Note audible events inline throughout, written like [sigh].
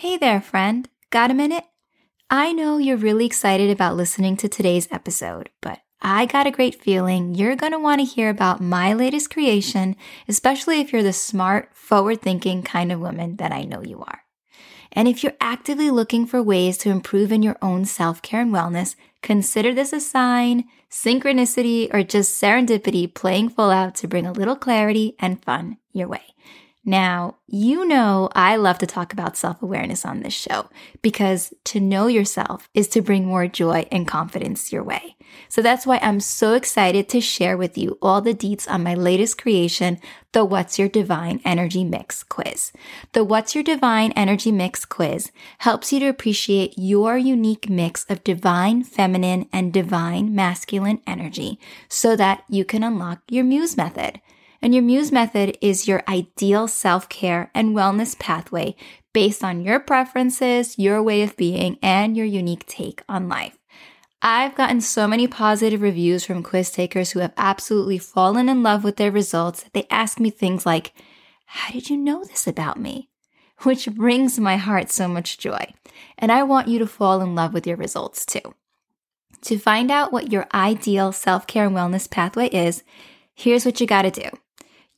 Hey there, friend. Got a minute? I know you're really excited about listening to today's episode, but I got a great feeling you're going to want to hear about my latest creation, especially if you're the smart, forward thinking kind of woman that I know you are. And if you're actively looking for ways to improve in your own self care and wellness, consider this a sign, synchronicity, or just serendipity playing full out to bring a little clarity and fun your way. Now, you know I love to talk about self awareness on this show because to know yourself is to bring more joy and confidence your way. So that's why I'm so excited to share with you all the deets on my latest creation, the What's Your Divine Energy Mix quiz. The What's Your Divine Energy Mix quiz helps you to appreciate your unique mix of divine feminine and divine masculine energy so that you can unlock your muse method. And your Muse method is your ideal self care and wellness pathway based on your preferences, your way of being, and your unique take on life. I've gotten so many positive reviews from quiz takers who have absolutely fallen in love with their results. They ask me things like, How did you know this about me? Which brings my heart so much joy. And I want you to fall in love with your results too. To find out what your ideal self care and wellness pathway is, here's what you got to do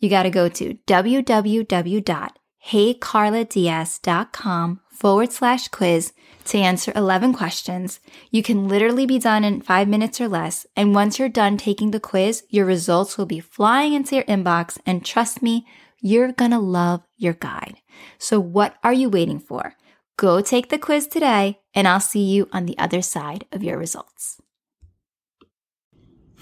you got to go to www.heycarladiaz.com forward slash quiz to answer 11 questions. You can literally be done in five minutes or less. And once you're done taking the quiz, your results will be flying into your inbox. And trust me, you're going to love your guide. So what are you waiting for? Go take the quiz today and I'll see you on the other side of your results.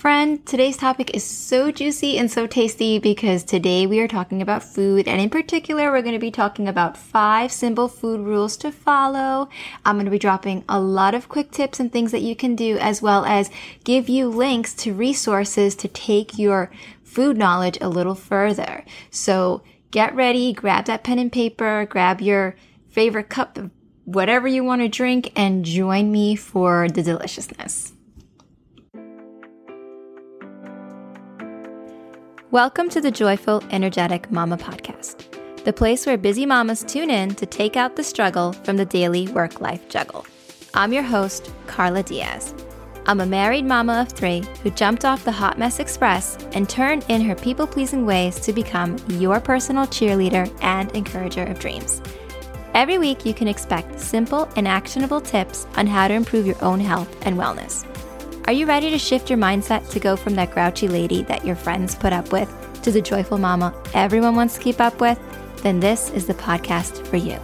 Friend, today's topic is so juicy and so tasty because today we are talking about food, and in particular, we're going to be talking about five simple food rules to follow. I'm going to be dropping a lot of quick tips and things that you can do, as well as give you links to resources to take your food knowledge a little further. So get ready, grab that pen and paper, grab your favorite cup of whatever you want to drink, and join me for the deliciousness. Welcome to the Joyful Energetic Mama Podcast, the place where busy mamas tune in to take out the struggle from the daily work life juggle. I'm your host, Carla Diaz. I'm a married mama of three who jumped off the Hot Mess Express and turned in her people pleasing ways to become your personal cheerleader and encourager of dreams. Every week, you can expect simple and actionable tips on how to improve your own health and wellness. Are you ready to shift your mindset to go from that grouchy lady that your friends put up with to the joyful mama everyone wants to keep up with? Then this is the podcast for you.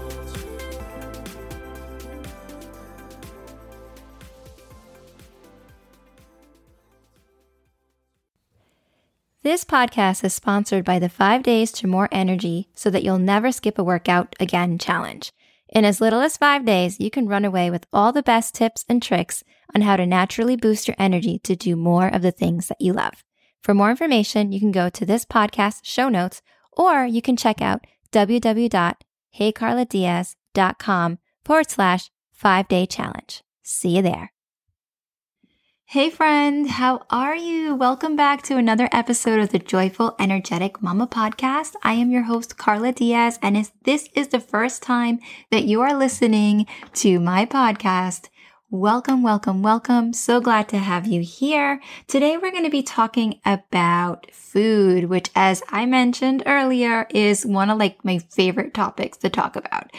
This podcast is sponsored by the 5 Days to More Energy so that you'll never skip a workout again challenge. In as little as five days, you can run away with all the best tips and tricks on how to naturally boost your energy to do more of the things that you love. For more information, you can go to this podcast show notes or you can check out www.heycarladiaz.com forward slash five day challenge. See you there. Hey friend, how are you? Welcome back to another episode of the Joyful Energetic Mama podcast. I am your host, Carla Diaz, and if this is the first time that you are listening to my podcast, welcome, welcome, welcome. So glad to have you here. Today we're going to be talking about food, which as I mentioned earlier is one of like my favorite topics to talk about.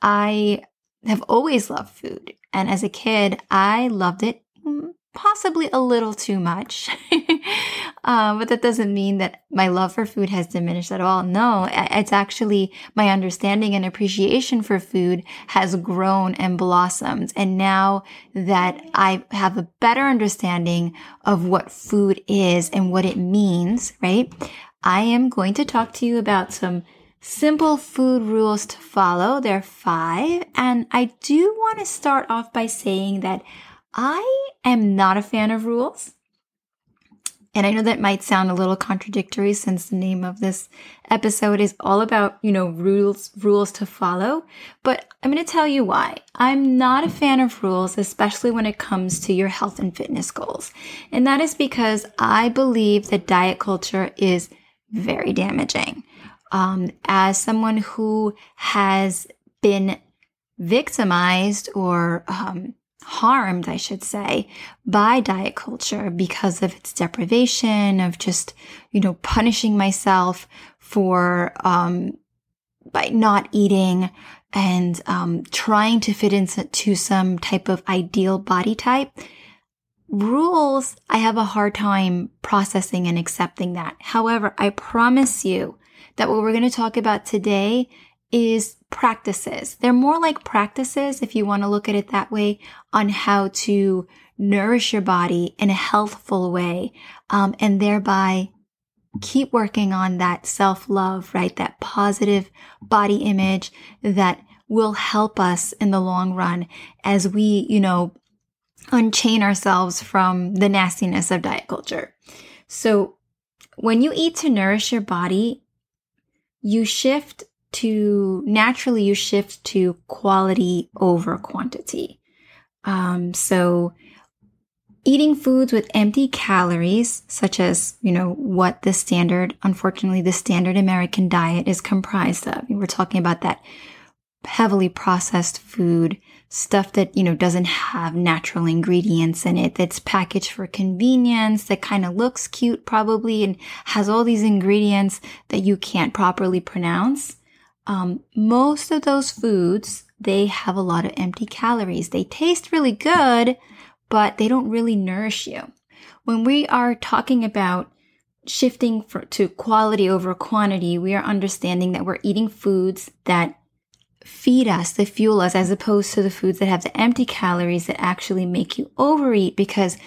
I have always loved food. And as a kid, I loved it possibly a little too much. [laughs] uh, but that doesn't mean that my love for food has diminished at all. No, it's actually my understanding and appreciation for food has grown and blossomed. And now that I have a better understanding of what food is and what it means, right? I am going to talk to you about some simple food rules to follow. There are five. And I do want to start off by saying that I am not a fan of rules. And I know that might sound a little contradictory since the name of this episode is all about, you know, rules, rules to follow. But I'm going to tell you why. I'm not a fan of rules, especially when it comes to your health and fitness goals. And that is because I believe that diet culture is very damaging. Um, as someone who has been victimized or um, harmed, I should say, by diet culture because of its deprivation, of just, you know, punishing myself for, um, by not eating and um, trying to fit into some type of ideal body type. Rules, I have a hard time processing and accepting that. However, I promise you that what we're going to talk about today is practices. They're more like practices, if you want to look at it that way, on how to nourish your body in a healthful way, um, and thereby keep working on that self love, right? That positive body image that will help us in the long run as we, you know, unchain ourselves from the nastiness of diet culture. So when you eat to nourish your body, you shift to naturally you shift to quality over quantity. Um, so eating foods with empty calories, such as, you know, what the standard, unfortunately, the standard American diet is comprised of. We're talking about that heavily processed food, stuff that, you know, doesn't have natural ingredients in it, that's packaged for convenience, that kind of looks cute probably and has all these ingredients that you can't properly pronounce. Um, most of those foods, they have a lot of empty calories. They taste really good, but they don't really nourish you. When we are talking about shifting for, to quality over quantity, we are understanding that we're eating foods that feed us, that fuel us, as opposed to the foods that have the empty calories that actually make you overeat because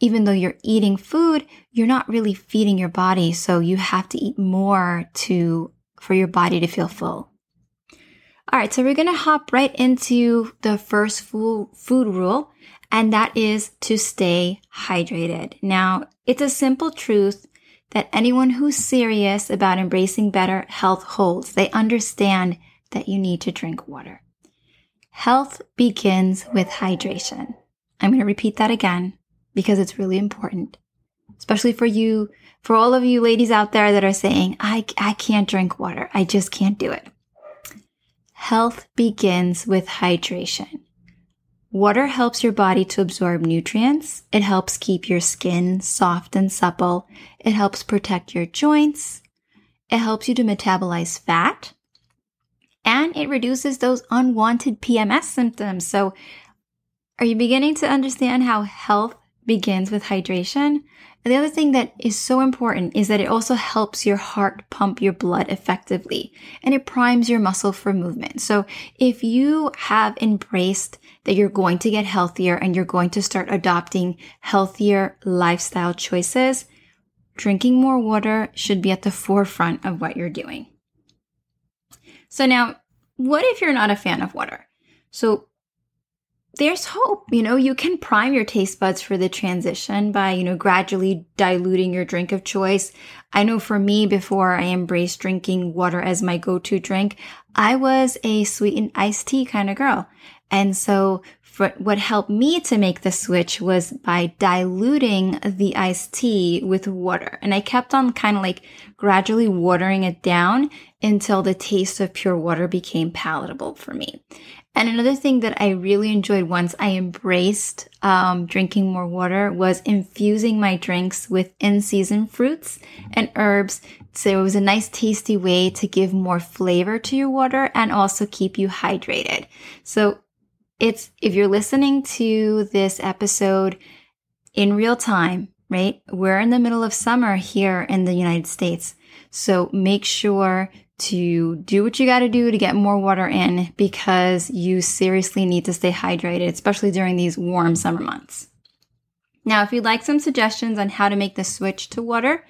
even though you're eating food, you're not really feeding your body. So you have to eat more to for your body to feel full. All right, so we're going to hop right into the first food, rule, and that is to stay hydrated. Now, it's a simple truth that anyone who's serious about embracing better health holds. They understand that you need to drink water. Health begins with hydration. I'm going to repeat that again because it's really important, especially for you for all of you ladies out there that are saying, I, I can't drink water. I just can't do it. Health begins with hydration. Water helps your body to absorb nutrients. It helps keep your skin soft and supple. It helps protect your joints. It helps you to metabolize fat. And it reduces those unwanted PMS symptoms. So, are you beginning to understand how health begins with hydration? And the other thing that is so important is that it also helps your heart pump your blood effectively and it primes your muscle for movement. So if you have embraced that you're going to get healthier and you're going to start adopting healthier lifestyle choices, drinking more water should be at the forefront of what you're doing. So now, what if you're not a fan of water? So there's hope. You know, you can prime your taste buds for the transition by, you know, gradually diluting your drink of choice. I know for me, before I embraced drinking water as my go-to drink, I was a sweetened iced tea kind of girl. And so for what helped me to make the switch was by diluting the iced tea with water. And I kept on kind of like gradually watering it down until the taste of pure water became palatable for me. And another thing that I really enjoyed once I embraced um, drinking more water was infusing my drinks with in season fruits and herbs. So it was a nice, tasty way to give more flavor to your water and also keep you hydrated. So it's, if you're listening to this episode in real time, right? We're in the middle of summer here in the United States. So make sure to do what you got to do to get more water in because you seriously need to stay hydrated, especially during these warm summer months. Now, if you'd like some suggestions on how to make the switch to water,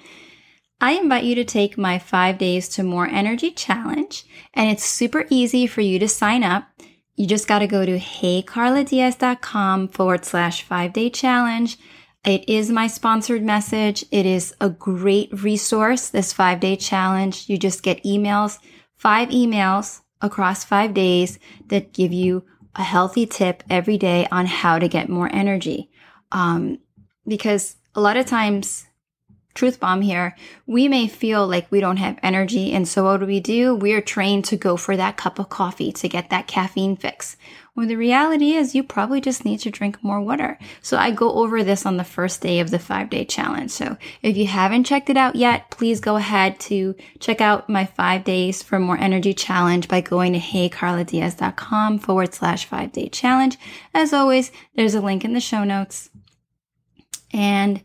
I invite you to take my five days to more energy challenge, and it's super easy for you to sign up. You just got to go to heycarladiaz.com forward slash five day challenge it is my sponsored message. It is a great resource, this five day challenge. You just get emails, five emails across five days that give you a healthy tip every day on how to get more energy. Um, because a lot of times truth bomb here. We may feel like we don't have energy. And so what do we do? We are trained to go for that cup of coffee to get that caffeine fix. When the reality is you probably just need to drink more water. So I go over this on the first day of the five day challenge. So if you haven't checked it out yet, please go ahead to check out my five days for more energy challenge by going to heycarladiaz.com forward slash five day challenge. As always, there's a link in the show notes. And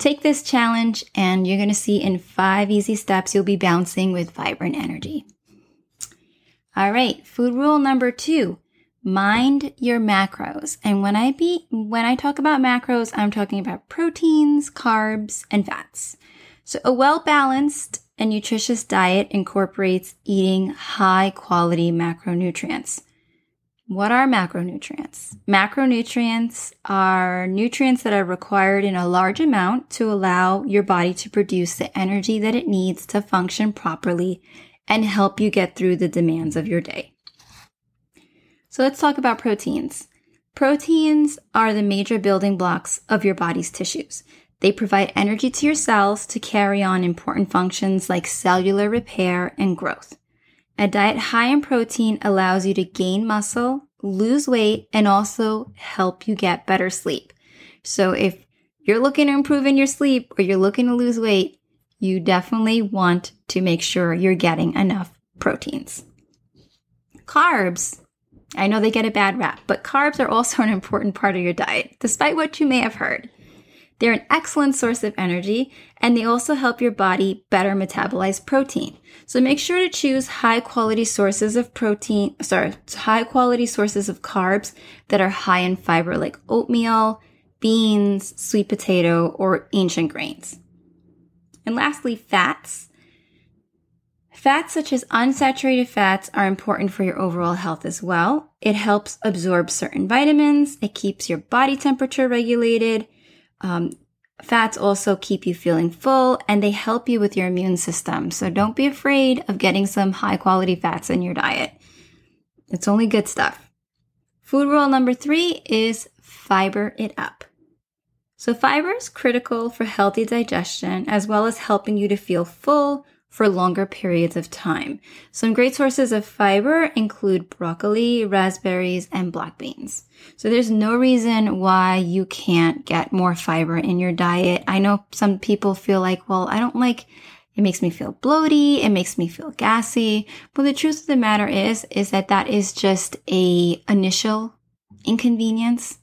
Take this challenge and you're going to see in five easy steps you'll be bouncing with vibrant energy. All right, food rule number 2. Mind your macros. And when I be when I talk about macros, I'm talking about proteins, carbs, and fats. So a well-balanced and nutritious diet incorporates eating high quality macronutrients. What are macronutrients? Macronutrients are nutrients that are required in a large amount to allow your body to produce the energy that it needs to function properly and help you get through the demands of your day. So let's talk about proteins. Proteins are the major building blocks of your body's tissues. They provide energy to your cells to carry on important functions like cellular repair and growth. A diet high in protein allows you to gain muscle, lose weight, and also help you get better sleep. So if you're looking to improve in your sleep or you're looking to lose weight, you definitely want to make sure you're getting enough proteins. Carbs. I know they get a bad rap, but carbs are also an important part of your diet, despite what you may have heard. They're an excellent source of energy and they also help your body better metabolize protein. So make sure to choose high quality sources of protein, sorry, high quality sources of carbs that are high in fiber like oatmeal, beans, sweet potato, or ancient grains. And lastly, fats. Fats such as unsaturated fats are important for your overall health as well. It helps absorb certain vitamins. It keeps your body temperature regulated. Um, fats also keep you feeling full and they help you with your immune system. So don't be afraid of getting some high quality fats in your diet. It's only good stuff. Food rule number three is fiber it up. So fiber is critical for healthy digestion as well as helping you to feel full, for longer periods of time. Some great sources of fiber include broccoli, raspberries, and black beans. So there's no reason why you can't get more fiber in your diet. I know some people feel like, well, I don't like it makes me feel bloaty. It makes me feel gassy. But the truth of the matter is, is that that is just a initial inconvenience.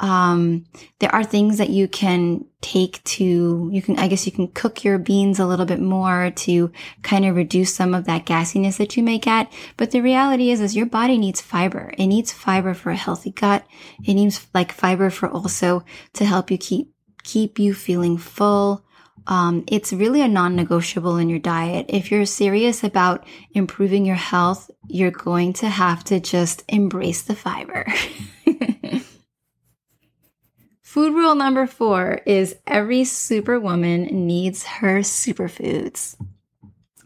Um, there are things that you can take to, you can, I guess you can cook your beans a little bit more to kind of reduce some of that gassiness that you may get. But the reality is, is your body needs fiber. It needs fiber for a healthy gut. It needs like fiber for also to help you keep, keep you feeling full. Um, it's really a non-negotiable in your diet. If you're serious about improving your health, you're going to have to just embrace the fiber. [laughs] Food rule number four is every superwoman needs her superfoods.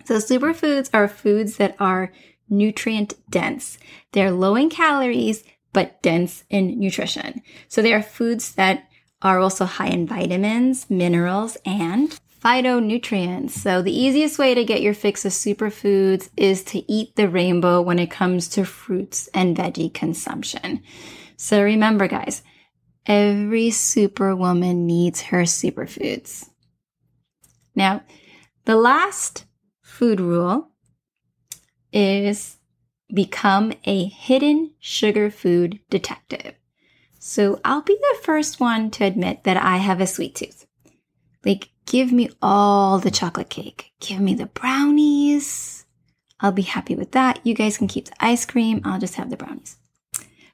So, superfoods are foods that are nutrient dense. They're low in calories, but dense in nutrition. So, they are foods that are also high in vitamins, minerals, and phytonutrients. So, the easiest way to get your fix of superfoods is to eat the rainbow when it comes to fruits and veggie consumption. So, remember, guys, Every superwoman needs her superfoods. Now, the last food rule is become a hidden sugar food detective. So I'll be the first one to admit that I have a sweet tooth. Like, give me all the chocolate cake. Give me the brownies. I'll be happy with that. You guys can keep the ice cream. I'll just have the brownies.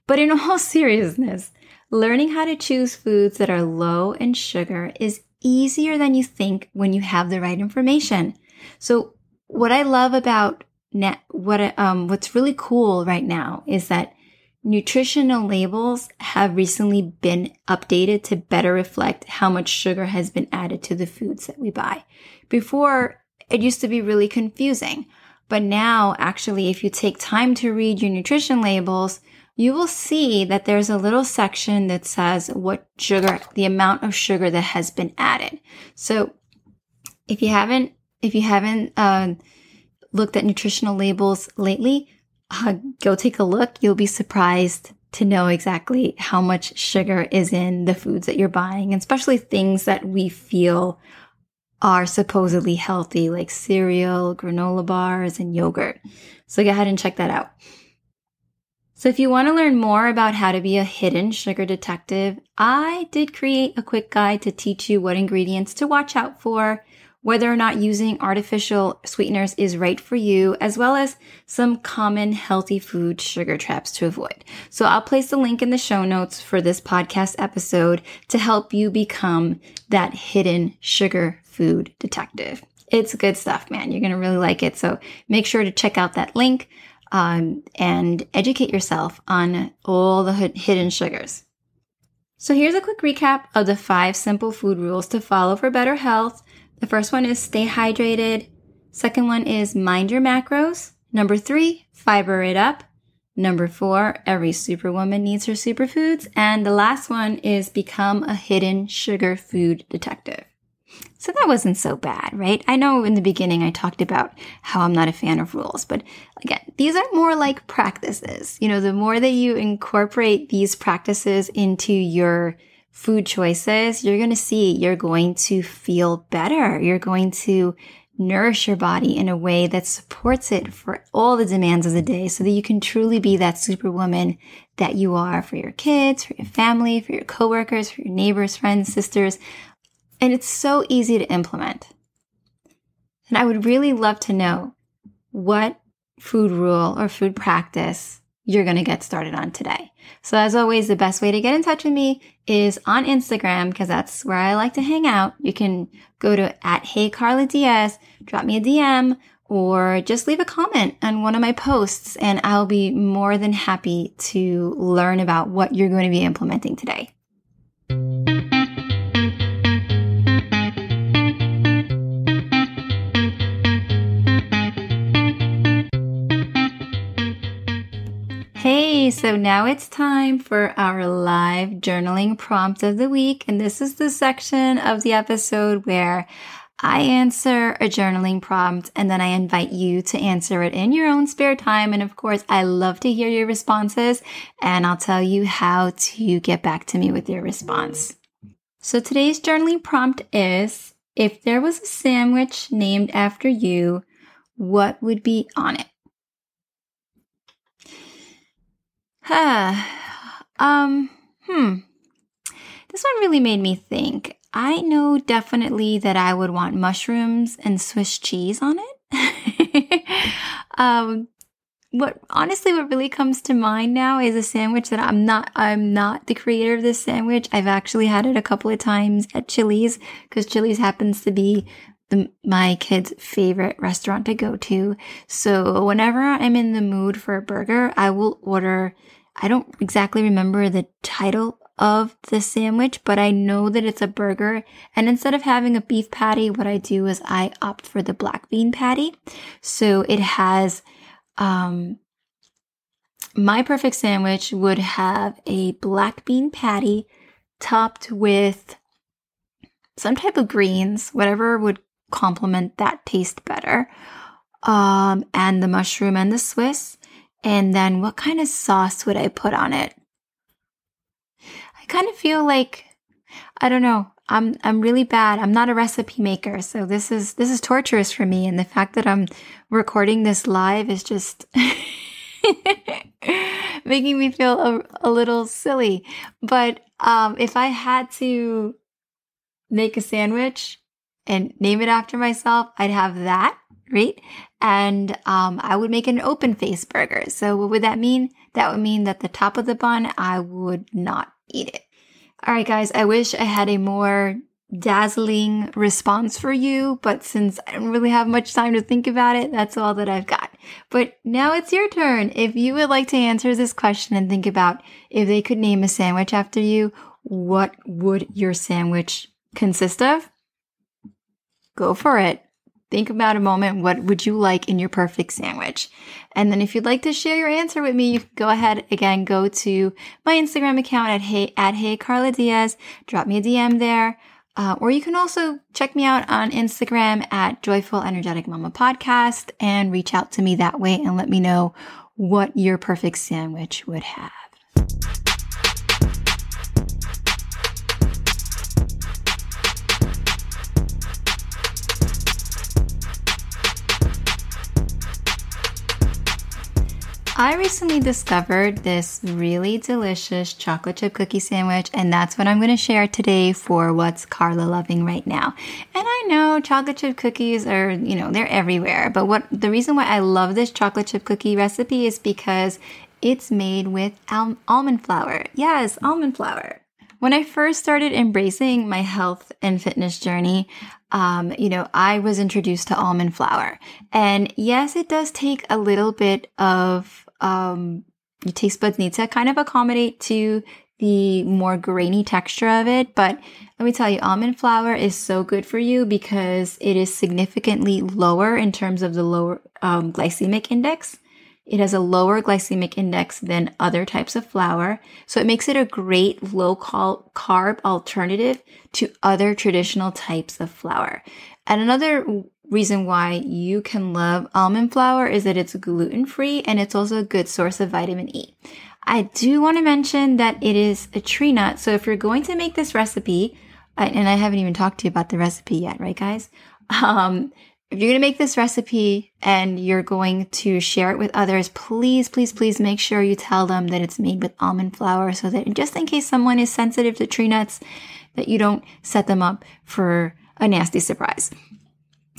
But in all [laughs] seriousness, Learning how to choose foods that are low in sugar is easier than you think when you have the right information. So what I love about net, what, um, what's really cool right now is that nutritional labels have recently been updated to better reflect how much sugar has been added to the foods that we buy. Before, it used to be really confusing. But now, actually, if you take time to read your nutrition labels, you will see that there's a little section that says what sugar, the amount of sugar that has been added. So If you haven't, if you haven't uh, looked at nutritional labels lately, uh, go take a look. You'll be surprised to know exactly how much sugar is in the foods that you're buying, especially things that we feel are supposedly healthy, like cereal, granola bars, and yogurt. So go ahead and check that out. So if you want to learn more about how to be a hidden sugar detective, I did create a quick guide to teach you what ingredients to watch out for, whether or not using artificial sweeteners is right for you, as well as some common healthy food sugar traps to avoid. So I'll place the link in the show notes for this podcast episode to help you become that hidden sugar food detective. It's good stuff, man. You're going to really like it. So make sure to check out that link um, and educate yourself on all the hidden sugars. So here's a quick recap of the five simple food rules to follow for better health. The first one is stay hydrated. Second one is mind your macros. Number three, fiber it up. Number four, every superwoman needs her superfoods. And the last one is become a hidden sugar food detective. So that wasn't so bad, right? I know in the beginning I talked about how I'm not a fan of rules, but again, these are more like practices. You know, the more that you incorporate these practices into your food choices, you're going to see you're going to feel better. You're going to nourish your body in a way that supports it for all the demands of the day so that you can truly be that superwoman that you are for your kids, for your family, for your coworkers, for your neighbors, friends, sisters, and it's so easy to implement. And I would really love to know what food rule or food practice you're going to get started on today. So as always, the best way to get in touch with me is on Instagram because that's where I like to hang out. You can go to at Hey Carla Diaz, drop me a DM or just leave a comment on one of my posts and I'll be more than happy to learn about what you're going to be implementing today. So now it's time for our live journaling prompt of the week. And this is the section of the episode where I answer a journaling prompt and then I invite you to answer it in your own spare time. And of course, I love to hear your responses and I'll tell you how to get back to me with your response. So today's journaling prompt is if there was a sandwich named after you, what would be on it? [sighs] um, hmm. This one really made me think. I know definitely that I would want mushrooms and Swiss cheese on it. [laughs] um, what honestly what really comes to mind now is a sandwich that I'm not I'm not the creator of this sandwich. I've actually had it a couple of times at Chili's because Chili's happens to be the, my kid's favorite restaurant to go to. So whenever I'm in the mood for a burger, I will order I don't exactly remember the title of the sandwich, but I know that it's a burger. And instead of having a beef patty, what I do is I opt for the black bean patty. So it has, um, my perfect sandwich would have a black bean patty topped with some type of greens, whatever would complement that taste better. Um, and the mushroom and the Swiss. And then what kind of sauce would I put on it? I kind of feel like I don't know. I'm I'm really bad. I'm not a recipe maker, so this is this is torturous for me and the fact that I'm recording this live is just [laughs] making me feel a, a little silly. But um, if I had to make a sandwich and name it after myself, I'd have that right? And um, I would make an open face burger. So what would that mean? That would mean that the top of the bun, I would not eat it. All right, guys, I wish I had a more dazzling response for you, but since I don't really have much time to think about it, that's all that I've got. But now it's your turn. If you would like to answer this question and think about if they could name a sandwich after you, what would your sandwich consist of? Go for it. Think about a moment. What would you like in your perfect sandwich? And then if you'd like to share your answer with me, you can go ahead again, go to my Instagram account at Hey, at Hey Carla Diaz, drop me a DM there. Uh, or you can also check me out on Instagram at Joyful Energetic Mama Podcast and reach out to me that way and let me know what your perfect sandwich would have. I recently discovered this really delicious chocolate chip cookie sandwich, and that's what I'm going to share today for what's Carla loving right now. And I know chocolate chip cookies are, you know, they're everywhere, but what the reason why I love this chocolate chip cookie recipe is because it's made with al- almond flour. Yes, almond flour. When I first started embracing my health and fitness journey, um, you know, I was introduced to almond flour. And yes, it does take a little bit of um, your taste buds need to kind of accommodate to the more grainy texture of it. But let me tell you, almond flour is so good for you because it is significantly lower in terms of the lower um, glycemic index. It has a lower glycemic index than other types of flour. So it makes it a great low carb alternative to other traditional types of flour. And another reason why you can love almond flour is that it's gluten free and it's also a good source of vitamin E. I do want to mention that it is a tree nut. So if you're going to make this recipe, and I haven't even talked to you about the recipe yet, right, guys? [laughs] Um, if you're going to make this recipe and you're going to share it with others, please, please, please make sure you tell them that it's made with almond flour so that just in case someone is sensitive to tree nuts, that you don't set them up for a nasty surprise.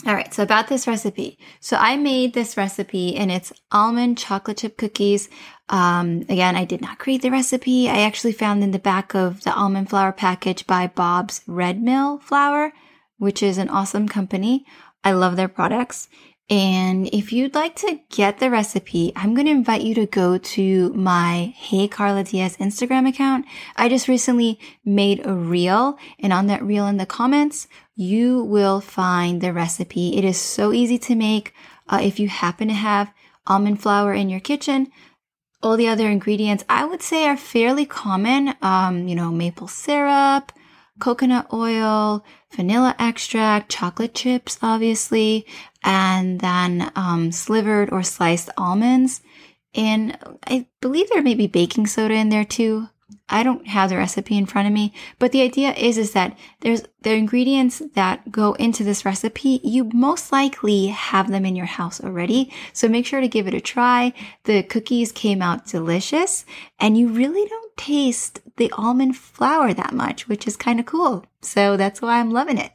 All right, so about this recipe. So I made this recipe and it's almond chocolate chip cookies. Um, again, I did not create the recipe. I actually found in the back of the almond flour package by Bob's Red Mill Flour, which is an awesome company. I love their products. And if you'd like to get the recipe, I'm going to invite you to go to my Hey Carla Diaz Instagram account. I just recently made a reel and on that reel in the comments, you will find the recipe. It is so easy to make. Uh, if you happen to have almond flour in your kitchen, all the other ingredients I would say are fairly common. Um, you know, maple syrup, coconut oil, vanilla extract, chocolate chips, obviously, and then um, slivered or sliced almonds. And I believe there may be baking soda in there too. I don't have the recipe in front of me, but the idea is is that there's the ingredients that go into this recipe, you most likely have them in your house already. So make sure to give it a try. The cookies came out delicious and you really don't taste the almond flour that much, which is kind of cool. So that's why I'm loving it.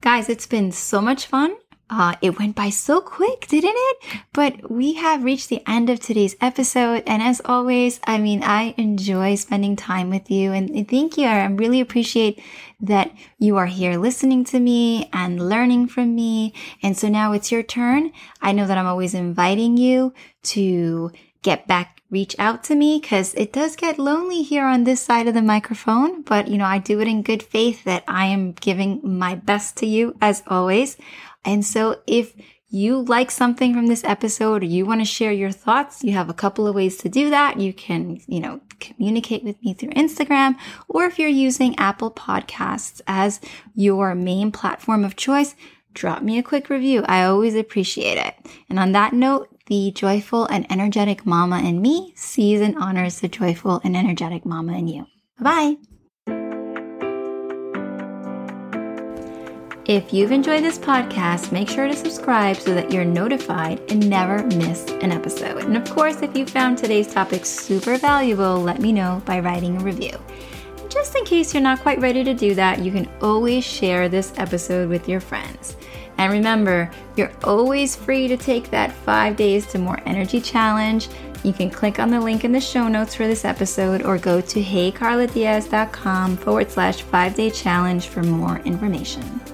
Guys, it's been so much fun. Uh, it went by so quick, didn't it? But we have reached the end of today's episode. And as always, I mean, I enjoy spending time with you and thank you. I really appreciate that you are here listening to me and learning from me. And so now it's your turn. I know that I'm always inviting you to get back reach out to me because it does get lonely here on this side of the microphone. But, you know, I do it in good faith that I am giving my best to you as always. And so if you like something from this episode or you want to share your thoughts, you have a couple of ways to do that. You can, you know, communicate with me through Instagram, or if you're using Apple Podcasts as your main platform of choice, drop me a quick review. I always appreciate it. And on that note, the joyful and energetic mama in me sees and honors the joyful and energetic mama in you. Bye If you've enjoyed this podcast, make sure to subscribe so that you're notified and never miss an episode. And of course, if you found today's topic super valuable, let me know by writing a review. Just in case you're not quite ready to do that, you can always share this episode with your friends. And remember, you're always free to take that five days to more energy challenge. You can click on the link in the show notes for this episode or go to heycarladiaz.com forward slash five day challenge for more information.